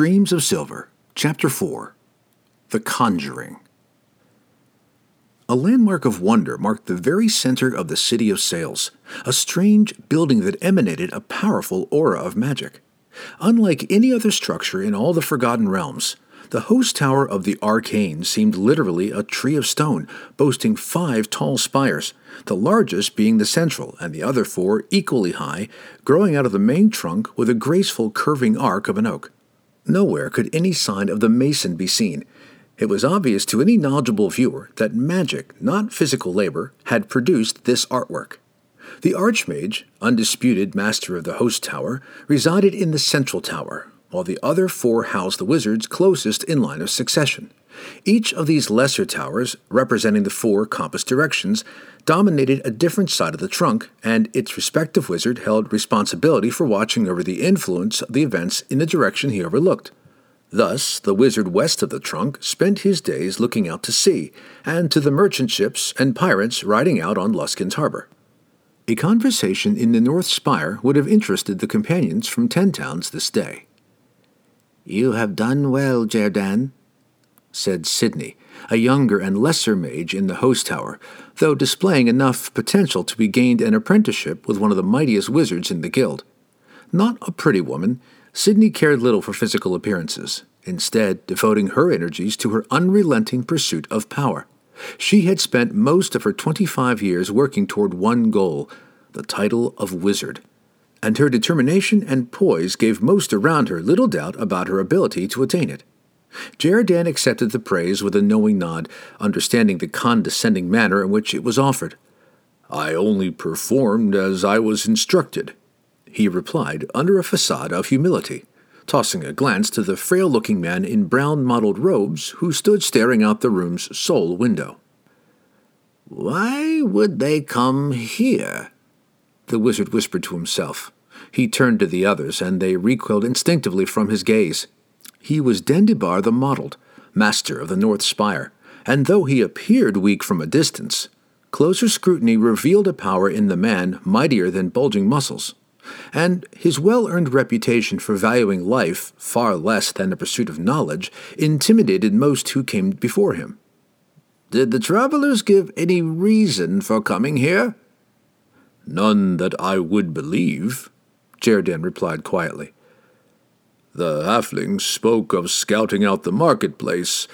Streams of Silver, Chapter 4 The Conjuring. A landmark of wonder marked the very center of the city of Sails, a strange building that emanated a powerful aura of magic. Unlike any other structure in all the Forgotten Realms, the host tower of the Arcane seemed literally a tree of stone, boasting five tall spires, the largest being the central, and the other four equally high, growing out of the main trunk with a graceful curving arc of an oak. Nowhere could any sign of the mason be seen. It was obvious to any knowledgeable viewer that magic, not physical labor, had produced this artwork. The Archmage, undisputed master of the host tower, resided in the central tower, while the other four housed the wizards closest in line of succession. Each of these lesser towers, representing the four compass directions, dominated a different side of the trunk, and its respective wizard held responsibility for watching over the influence of the events in the direction he overlooked. Thus, the wizard west of the trunk spent his days looking out to sea, and to the merchant ships and pirates riding out on Luskan's harbor. A conversation in the North Spire would have interested the companions from Ten Towns this day. You have done well, Jierdan, said Sydney, a younger and lesser mage in the host tower, though displaying enough potential to be gained an apprenticeship with one of the mightiest wizards in the guild. Not a pretty woman, Sydney cared little for physical appearances, instead, devoting her energies to her unrelenting pursuit of power. She had spent most of her 25 years working toward one goal the title of wizard and her determination and poise gave most around her little doubt about her ability to attain it. Jierdan accepted the praise with a knowing nod, understanding the condescending manner in which it was offered. I only performed as I was instructed, he replied under a facade of humility, tossing a glance to the frail looking man in brown mottled robes who stood staring out the room's sole window. Why would they come here? the wizard whispered to himself. He turned to the others, and they recoiled instinctively from his gaze. He was Dendybar the Mottled, master of the North Spire, and though he appeared weak from a distance, closer scrutiny revealed a power in the man mightier than bulging muscles. And his well earned reputation for valuing life far less than the pursuit of knowledge intimidated most who came before him. Did the travelers give any reason for coming here? None that I would believe, Jierdan replied quietly. The halfling spoke of scouting out the marketplace,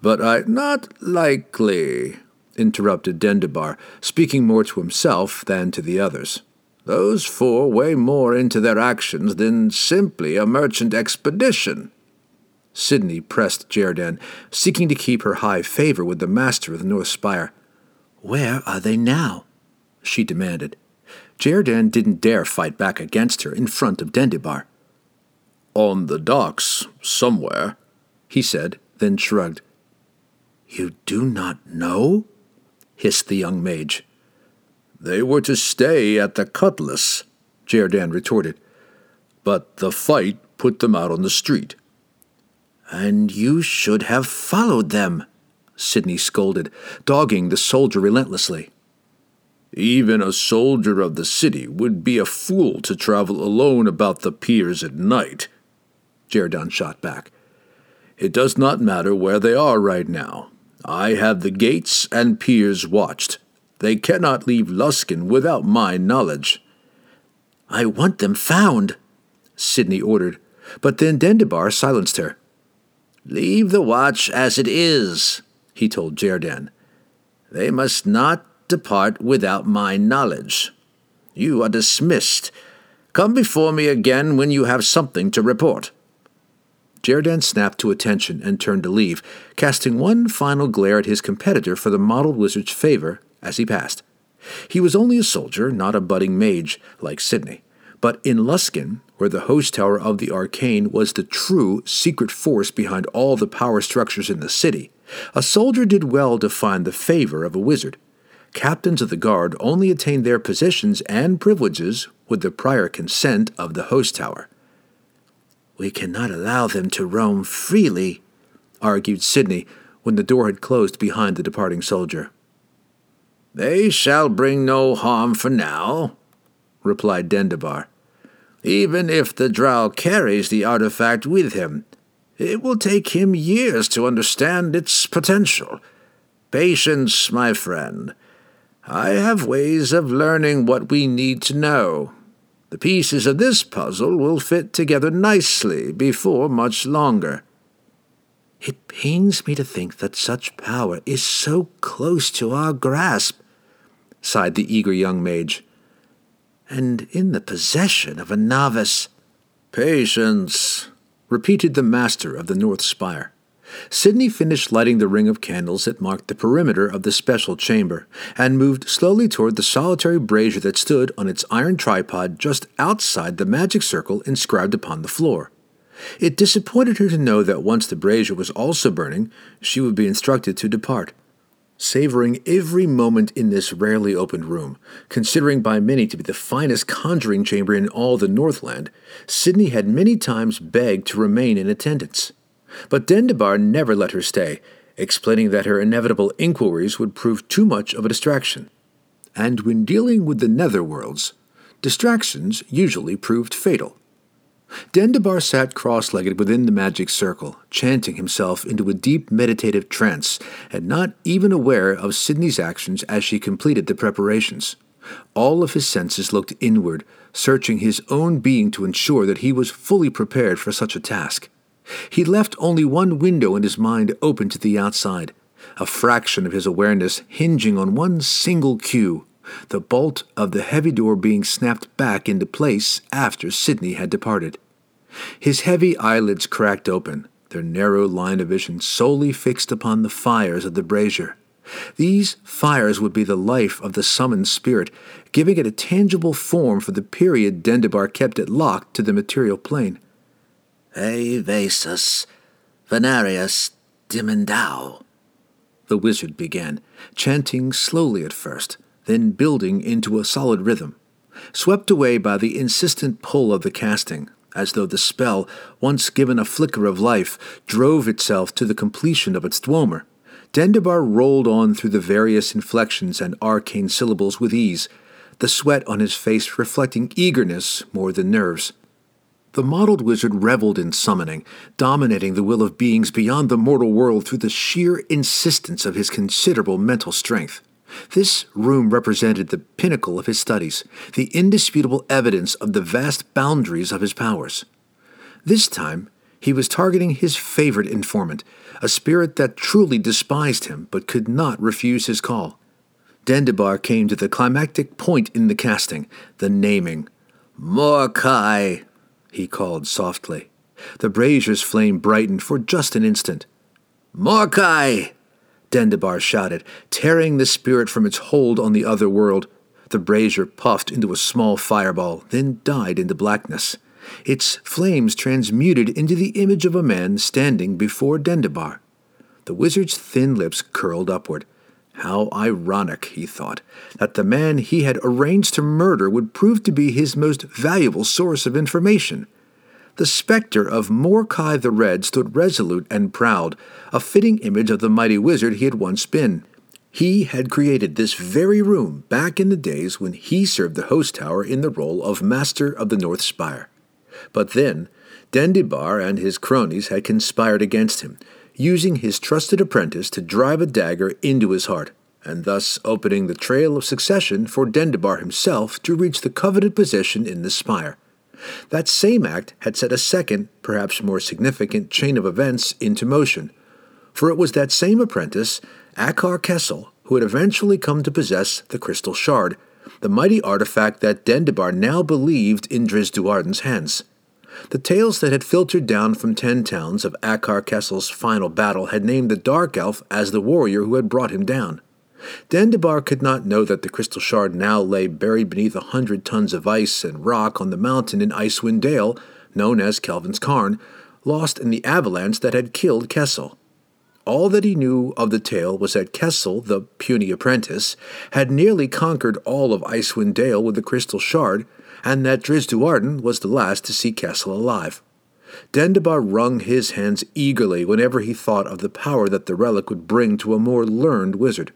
but I. Not likely, interrupted Dendybar, speaking more to himself than to the others. Those four weigh more into their actions than simply a merchant expedition. Sydney pressed Jierdan, seeking to keep her high favor with the master of the North Spire. Where are they now? she demanded. Jierdan didn't dare fight back against her in front of Dendybar. On the docks, somewhere, he said, then shrugged. You do not know? hissed the young mage. They were to stay at the Cutlass, Jierdan retorted. But the fight put them out on the street. And you should have followed them, Sydney scolded, dogging the soldier relentlessly. Even a soldier of the city would be a fool to travel alone about the piers at night. Jierdan shot back. It does not matter where they are right now. I have the gates and piers watched. They cannot leave Luskan without my knowledge. I want them found, Sydney ordered, but then Dendybar silenced her. Leave the watch as it is, he told Jierdan. They must not depart without my knowledge. You are dismissed. Come before me again when you have something to report. Jierdan snapped to attention and turned to leave, casting one final glare at his competitor for the mottled wizard's favor as he passed. He was only a soldier, not a budding mage like Sydney. But in Luskan, where the host tower of the arcane was the true secret force behind all the power structures in the city, a soldier did well to find the favor of a wizard captains of the guard only attained their positions and privileges with the prior consent of the host tower. We cannot allow them to roam freely, argued Sydney when the door had closed behind the departing soldier. They shall bring no harm for now, replied Dendybar. Even if the drow carries the artifact with him, It will take him years to understand its potential. Patience, my friend. I have ways of learning what we need to know. The pieces of this puzzle will fit together nicely before much longer. It pains me to think that such power is so close to our grasp, sighed the eager young mage, and in the possession of a novice. Patience, repeated the master of the North Spire. Sydney finished lighting the ring of candles that marked the perimeter of the special chamber, and moved slowly toward the solitary brazier that stood on its iron tripod just outside the magic circle inscribed upon the floor. It disappointed her to know that once the brazier was also burning, she would be instructed to depart. Savoring every moment in this rarely opened room, considering by many to be the finest conjuring chamber in all the Northland, Sydney had many times begged to remain in attendance. But Dendybar never let her stay, explaining that her inevitable inquiries would prove too much of a distraction. And when dealing with the netherworlds, distractions usually proved fatal. Dendybar sat cross legged within the magic circle, chanting himself into a deep meditative trance, and not even aware of Sydney's actions as she completed the preparations. All of his senses looked inward, searching his own being to ensure that he was fully prepared for such a task. He left only one window in his mind open to the outside, a fraction of his awareness hinging on one single cue the bolt of the heavy door being snapped back into place after Sydney had departed. His heavy eyelids cracked open, their narrow line of vision solely fixed upon the fires of the brazier. These fires would be the life of the summoned spirit, giving it a tangible form for the period Dendybar kept it locked to the material plane. Evasus, Venarius, Dimendau, the wizard began, chanting slowly at first, then building into a solid rhythm. Swept away by the insistent pull of the casting, as though the spell, once given a flicker of life, drove itself to the completion of its dweomer. Dendybar rolled on through the various inflections and arcane syllables with ease, the sweat on his face reflecting eagerness more than nerves. The mottled wizard reveled in summoning, dominating the will of beings beyond the mortal world through the sheer insistence of his considerable mental strength. This room represented the pinnacle of his studies, the indisputable evidence of the vast boundaries of his powers. This time, he was targeting his favorite informant, a spirit that truly despised him but could not refuse his call. Dendybar came to the climactic point in the casting, the naming. Morkai, he called softly. The brazier's flame brightened for just an instant. Morkai! Dendybar shouted, tearing the spirit from its hold on the other world. The brazier puffed into a small fireball, then died into blackness. Its flames transmuted into the image of a man standing before Dendybar. The wizard's thin lips curled upward. How ironic, he thought, that the man he had arranged to murder would prove to be his most valuable source of information. The specter of Morkai the Red stood resolute and proud, a fitting image of the mighty wizard he had once been. He had created this very room back in the days when he served the host tower in the role of Master of the North Spire. But then, Dendybar and his cronies had conspired against him, using his trusted apprentice to drive a dagger into his heart, and thus opening the trail of succession for Dendybar himself to reach the coveted position in the spire. That same act had set a second, perhaps more significant, chain of events into motion. For it was that same apprentice, Akar Kessel, who had eventually come to possess the crystal shard, the mighty artifact that Dendybar now believed in Drizzt Do'Urden's hands. The tales that had filtered down from ten towns of Akar Kessel's final battle had named the Dark Elf as the warrior who had brought him down. Dendybar could not know that the crystal shard now lay buried beneath a hundred tons of ice and rock on the mountain in Icewind Dale, known as Kelvin's Cairn, lost in the avalanche that had killed Kessel. All that he knew of the tale was that Kessel, the puny apprentice, had nearly conquered all of Icewind Dale with the crystal shard, and that Drizzt Do'Urden was the last to see Kessel alive. Dendybar wrung his hands eagerly whenever he thought of the power that the relic would bring to a more learned wizard.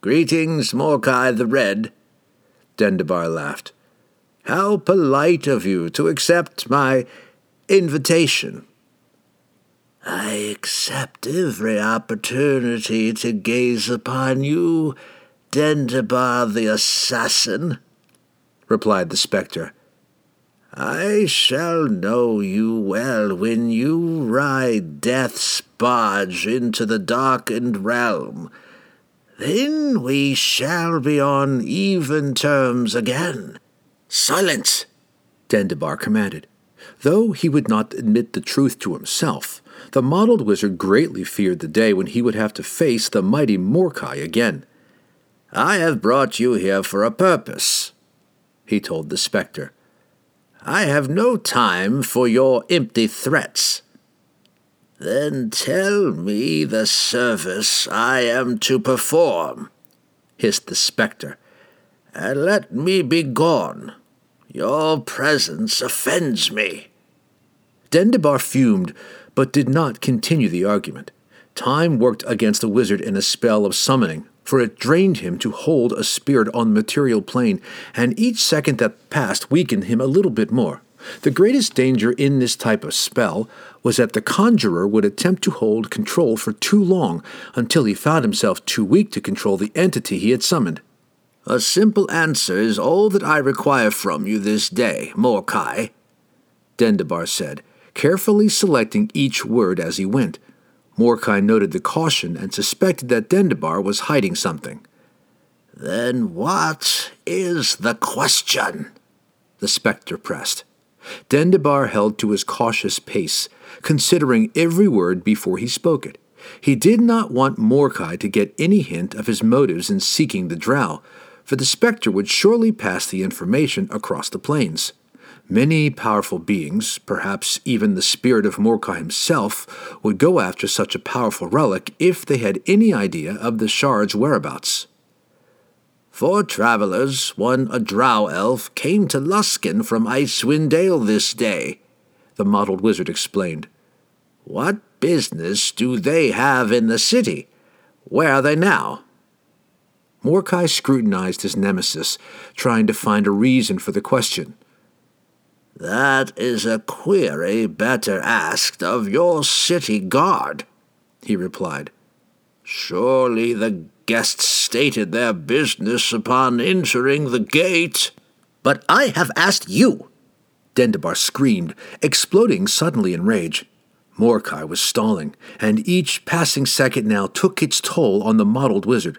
Greetings, Morkai the Red. Dendybar laughed. How polite of you to accept my invitation. I accept every opportunity to gaze upon you, Dendybar the assassin, replied the spectre. I shall know you well when you ride death's barge into the darkened realm. Then we shall be on even terms again. Silence! Dendybar commanded. Though he would not admit the truth to himself, the mottled wizard greatly feared the day when he would have to face the mighty Morkai again. I have brought you here for a purpose, he told the spectre. I have no time for your empty threats. Then tell me the service I am to perform, hissed the spectre, and let me be gone. Your presence offends me. Dendybar fumed, but did not continue the argument. Time worked against the wizard in a spell of summoning, for it drained him to hold a spirit on the material plane, and each second that passed weakened him a little bit more. The greatest danger in this type of spell was that the conjurer would attempt to hold control for too long until he found himself too weak to control the entity he had summoned. A simple answer is all that I require from you this day, Morkai, Dendybar said, carefully selecting each word as he went. Morkai noted the caution and suspected that Dendybar was hiding something. Then what is the question? The spectre pressed. Dendybar held to his cautious pace, considering every word before he spoke it. He did not want Morkai to get any hint of his motives in seeking the drow, for the spectre would surely pass the information across the planes. Many powerful beings, perhaps even the spirit of Morkai himself, would go after such a powerful relic if they had any idea of the shard's whereabouts. Four travelers, one a drow elf, came to Luskan from Icewind Dale this day, the mottled wizard explained. What business do they have in the city? Where are they now? Morkai scrutinized his nemesis, trying to find a reason for the question. That is a query better asked of your city guard, he replied. Surely the guests stated their business upon entering the gate. But I have asked you, Dendybar screamed, exploding suddenly in rage. Morkai was stalling, and each passing second now took its toll on the mottled wizard.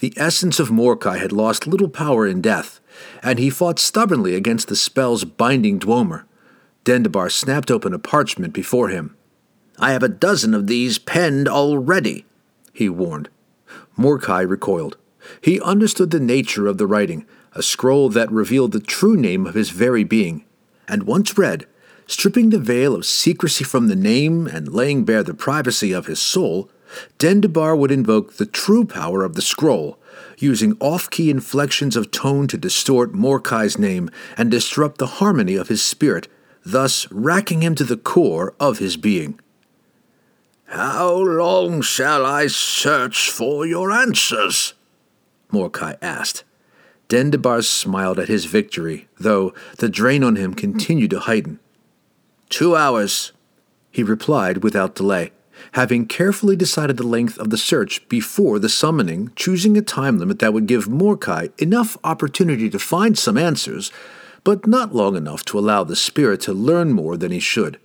The essence of Morkai had lost little power in death, and he fought stubbornly against the spell's binding dweomer. Dendybar snapped open a parchment before him. I have a dozen of these penned already, he warned. Morkai recoiled. He understood the nature of the writing, a scroll that revealed the true name of his very being, and once read, stripping the veil of secrecy from the name and laying bare the privacy of his soul, Dendybar would invoke the true power of the scroll, using off key inflections of tone to distort Morkai's name and disrupt the harmony of his spirit, thus racking him to the core of his being. How long shall I search for your answers? Morkai asked. Dendybar smiled at his victory, though the drain on him continued to heighten. Two hours, he replied without delay having carefully decided the length of the search before the summoning, choosing a time limit that would give Morkai enough opportunity to find some answers, but not long enough to allow the spirit to learn more than he should.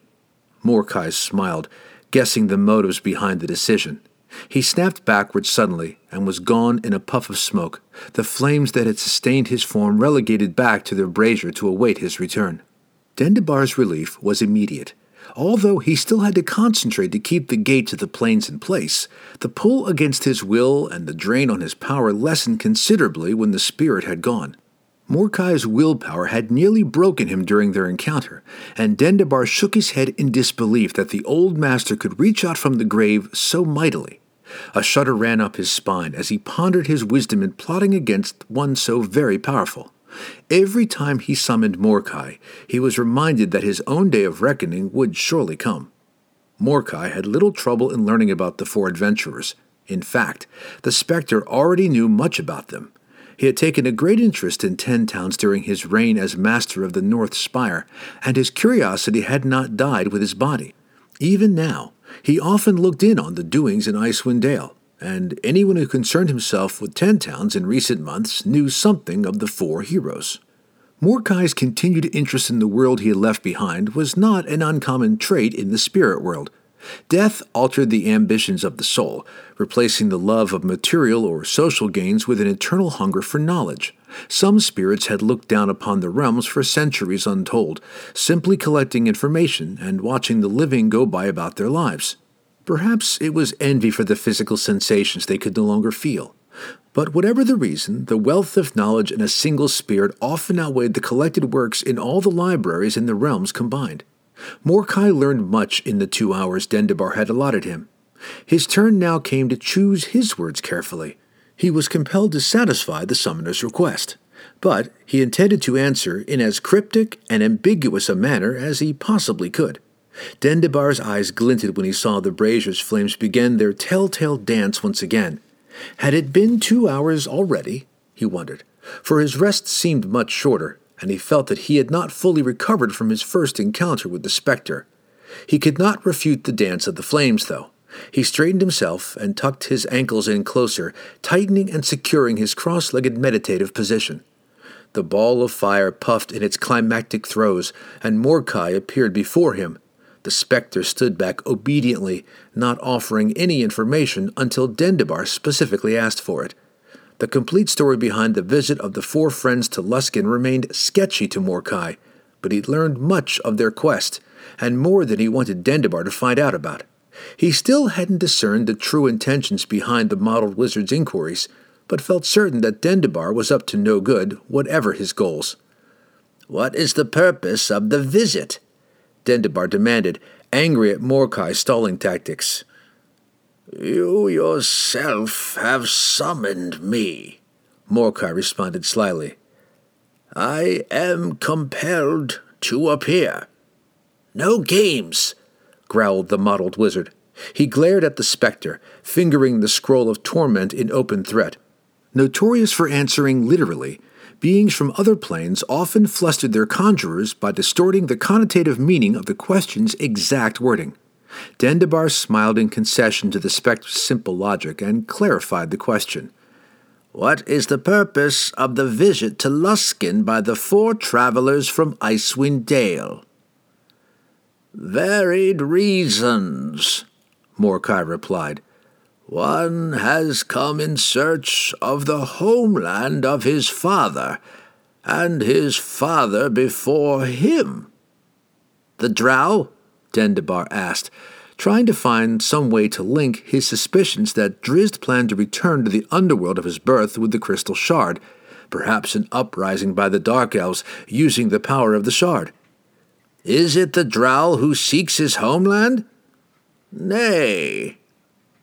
Morkai smiled, guessing the motives behind the decision. He snapped backward suddenly and was gone in a puff of smoke, the flames that had sustained his form relegated back to their brazier to await his return. Dendybar's relief was immediate. Although he still had to concentrate to keep the gates of the planes in place, the pull against his will and the drain on his power lessened considerably when the spirit had gone. Morkai's willpower had nearly broken him during their encounter, and Dendybar shook his head in disbelief that the old master could reach out from the grave so mightily. A shudder ran up his spine as he pondered his wisdom in plotting against one so very powerful. Every time he summoned Morkai, he was reminded that his own day of reckoning would surely come. Morkai had little trouble in learning about the four adventurers. In fact, the Spectre already knew much about them. He had taken a great interest in Ten Towns during his reign as master of the North Spire, and his curiosity had not died with his body. Even now, He often looked in on the doings in Icewind Dale, and anyone who concerned himself with Ten Towns in recent months knew something of the four heroes. Morkai's continued interest in the world he had left behind was not an uncommon trait in the spirit world. Death altered the ambitions of the soul, replacing the love of material or social gains with an eternal hunger for knowledge. Some spirits had looked down upon the realms for centuries untold, simply collecting information and watching the living go by about their lives. Perhaps it was envy for the physical sensations they could no longer feel. But whatever the reason, the wealth of knowledge in a single spirit often outweighed the collected works in all the libraries in the realms combined. Morkai learned much in the two hours Dendybar had allotted him. His turn now came to choose his words carefully. He was compelled to satisfy the summoner's request, but he intended to answer in as cryptic and ambiguous a manner as he possibly could. Dendybar's eyes glinted when he saw the brazier's flames begin their telltale dance once again. Had it been two hours already? He wondered, for his rest seemed much shorter, and he felt that he had not fully recovered from his first encounter with the spectre. He could not refute the dance of the flames, though. He straightened himself and tucked his ankles in closer, tightening and securing his cross legged meditative position. The ball of fire puffed in its climactic throes, and Morkai appeared before him, the spectre stood back obediently, not offering any information until Dendybar specifically asked for it. The complete story behind the visit of the four friends to Luskan remained sketchy to Morkai, but he'd learned much of their quest, and more than he wanted Dendybar to find out about. He still hadn't discerned the true intentions behind the mottled wizard's inquiries, but felt certain that Dendybar was up to no good, whatever his goals. What is the purpose of the visit? Dendybar demanded, angry at Morkai's stalling tactics. You yourself have summoned me, Morkai responded slyly. I am compelled to appear. No games, growled the mottled wizard. He glared at the spectre, fingering the scroll of torment in open threat. Notorious for answering literally, beings from other planes often flustered their conjurers by distorting the connotative meaning of the question's exact wording. Dendybar smiled in concession to the spectre's simple logic and clarified the question. What is the purpose of the visit to Luskan by the four travelers from Icewind Dale? Varied reasons, Morkai replied. One has come in search of the homeland of his father, and his father before him. The drow? Dendybar asked, trying to find some way to link his suspicions that Drizzt planned to return to the underworld of his birth with the crystal shard, perhaps an uprising by the Dark Elves using the power of the shard. Is it the drow who seeks his homeland? Nay,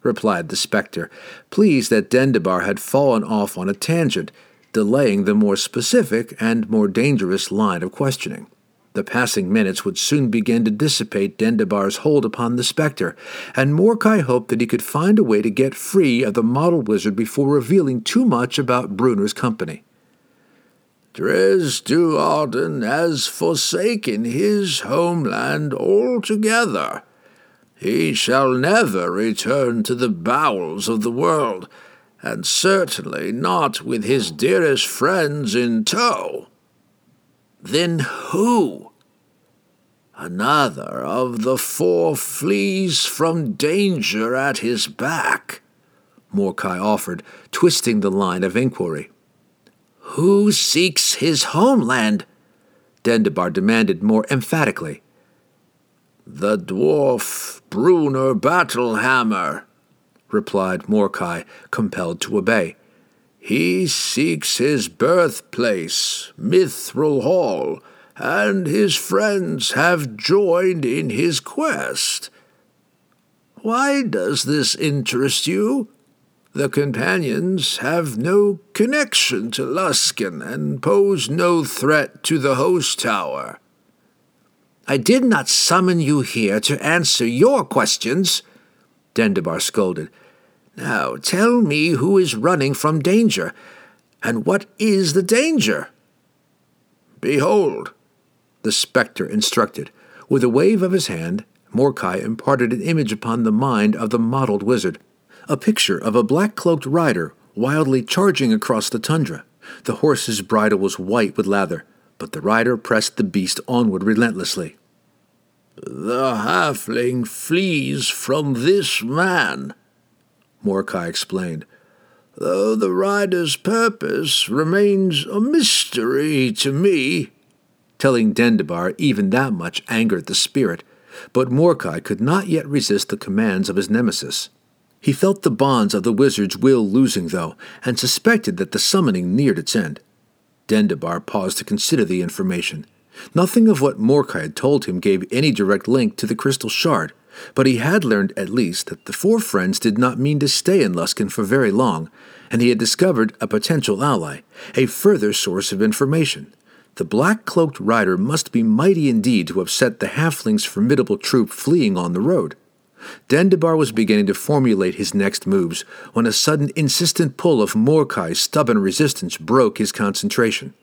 replied the spectre, pleased that Dendybar had fallen off on a tangent, delaying the more specific and more dangerous line of questioning. The passing minutes would soon begin to dissipate Dendybar's hold upon the spectre, and Morkai hoped that he could find a way to get free of the model wizard before revealing too much about Bruenor's company. Drizzt Do'Urden has forsaken his homeland altogether, he shall never return to the bowels of the world, and certainly not with his dearest friends in tow. Then who? Another of the four flees from danger at his back, Morkai offered, twisting the line of inquiry. Who seeks his homeland? Dendybar demanded more emphatically. The dwarf Bruenor Battlehammer, replied Morkai, compelled to obey. He seeks his birthplace, Mithril Hall, and his friends have joined in his quest. Why does this interest you? The companions have no connection to Luskan and pose no threat to the host tower. I did not summon you here to answer your questions, Dendybar scolded. Now tell me who is running from danger, and what is the danger? Behold, the spectre instructed, with a wave of his hand, Morkai imparted an image upon the mind of the mottled wizard, a picture of a black cloaked rider wildly charging across the tundra. The horse's bridle was white with lather, but the rider pressed the beast onward relentlessly. The halfling flees from this man, Morkai explained, though the rider's purpose remains a mystery to me. Telling Dendybar even that much angered the spirit, but Morkai could not yet resist the commands of his nemesis. He felt the bonds of the wizard's will losing, though, and suspected that the summoning neared its end. Dendybar paused to consider the information. Nothing of what Morkai had told him gave any direct link to the crystal shard, but he had learned at least that the four friends did not mean to stay in Luskan for very long, and he had discovered a potential ally, a further source of information. The black cloaked rider must be mighty indeed to upset the halfling's formidable troop fleeing on the road. Dendybar was beginning to formulate his next moves when a sudden insistent pull of Morkai's stubborn resistance broke his concentration.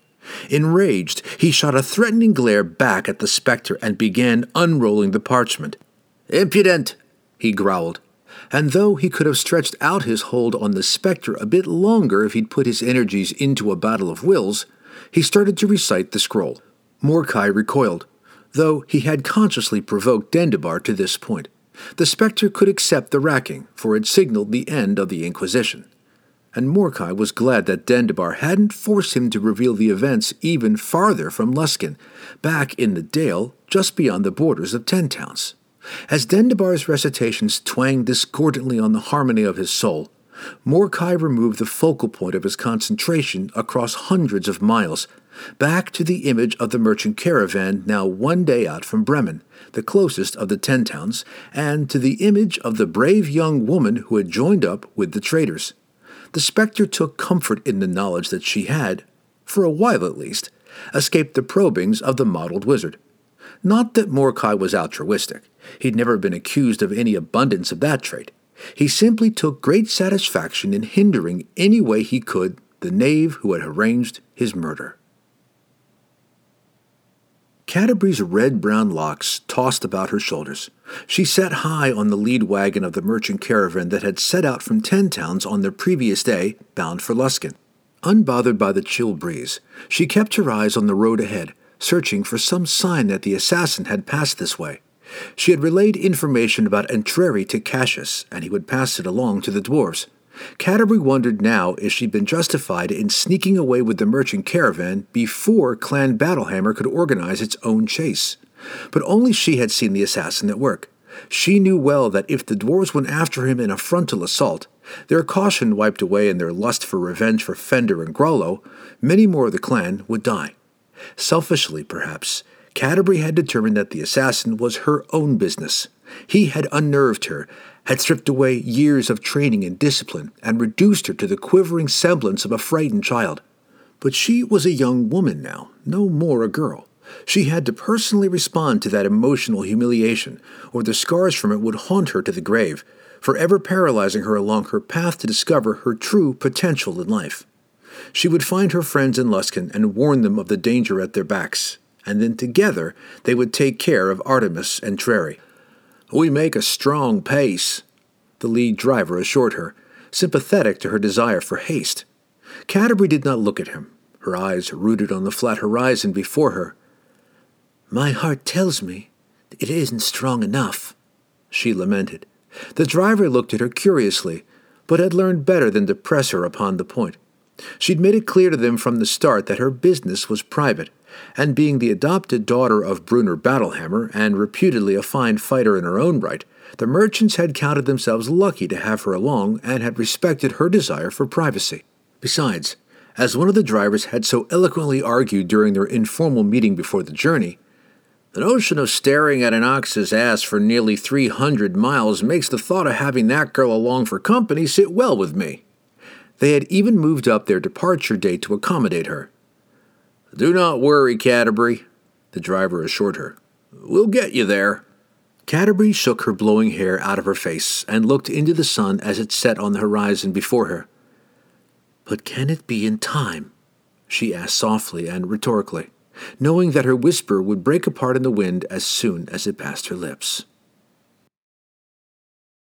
Enraged, he shot a threatening glare back at the spectre and began unrolling the parchment. Impudent! he growled. And though he could have stretched out his hold on the spectre a bit longer if he'd put his energies into a battle of wills, he started to recite the scroll. Morkai recoiled, though he had consciously provoked Dendybar to this point. The spectre could accept the racking, for it signaled the end of the Inquisition. And Morkai was glad that Dendybar hadn't forced him to reveal the events even farther from Luskan, back in the Dale, just beyond the borders of Ten Towns. As Dendybar's recitations twanged discordantly on the harmony of his soul, Morkai removed the focal point of his concentration across hundreds of miles, back to the image of the merchant caravan now one day out from Bremen, the closest of the ten towns, and to the image of the brave young woman who had joined up with the traders. The spectre took comfort in the knowledge that she had, for a while at least, escaped the probings of the mottled wizard. Not that Morkai was altruistic. He'd never been accused of any abundance of that trait. He simply took great satisfaction in hindering any way he could the knave who had arranged his murder. Catti-brie's red brown locks tossed about her shoulders. She sat high on the lead wagon of the merchant caravan that had set out from Ten Towns on the previous day, bound for Luskan. Unbothered by the chill breeze, she kept her eyes on the road ahead, searching for some sign that the assassin had passed this way. She had relayed information about Entreri to Cassius, and he would pass it along to the dwarfs. Catti-brie wondered now if she'd been justified in sneaking away with the merchant caravan before Clan Battlehammer could organize its own chase. But only she had seen the assassin at work. She knew well that if the dwarves went after him in a frontal assault, their caution wiped away in their lust for revenge for Fender and Grollo, many more of the clan would die. Selfishly, perhaps, Catti-brie had determined that the assassin was her own business. He had unnerved her, had stripped away years of training and discipline, and reduced her to the quivering semblance of a frightened child. But she was a young woman now, no more a girl. She had to personally respond to that emotional humiliation, or the scars from it would haunt her to the grave, forever paralyzing her along her path to discover her true potential in life. She would find her friends in Luskan and warn them of the danger at their backs, and then together they would take care of Artemis Entreri. We make a strong pace, the lead driver assured her, sympathetic to her desire for haste. Catti-brie did not look at him, her eyes rooted on the flat horizon before her. My heart tells me it isn't strong enough, she lamented. The driver looked at her curiously, but had learned better than to press her upon the point. She'd made it clear to them from the start that her business was private, and being the adopted daughter of Bruenor Battlehammer and reputedly a fine fighter in her own right, the merchants had counted themselves lucky to have her along and had respected her desire for privacy. Besides, as one of the drivers had so eloquently argued during their informal meeting before the journey, the notion of staring at an ox's ass for nearly 300 miles makes the thought of having that girl along for company sit well with me. They had even moved up their departure date to accommodate her. Do not worry, Catti-brie, the driver assured her. We'll get you there. Catti-brie shook her blowing hair out of her face and looked into the sun as it set on the horizon before her. But can it be in time? she asked softly and rhetorically, knowing that her whisper would break apart in the wind as soon as it passed her lips.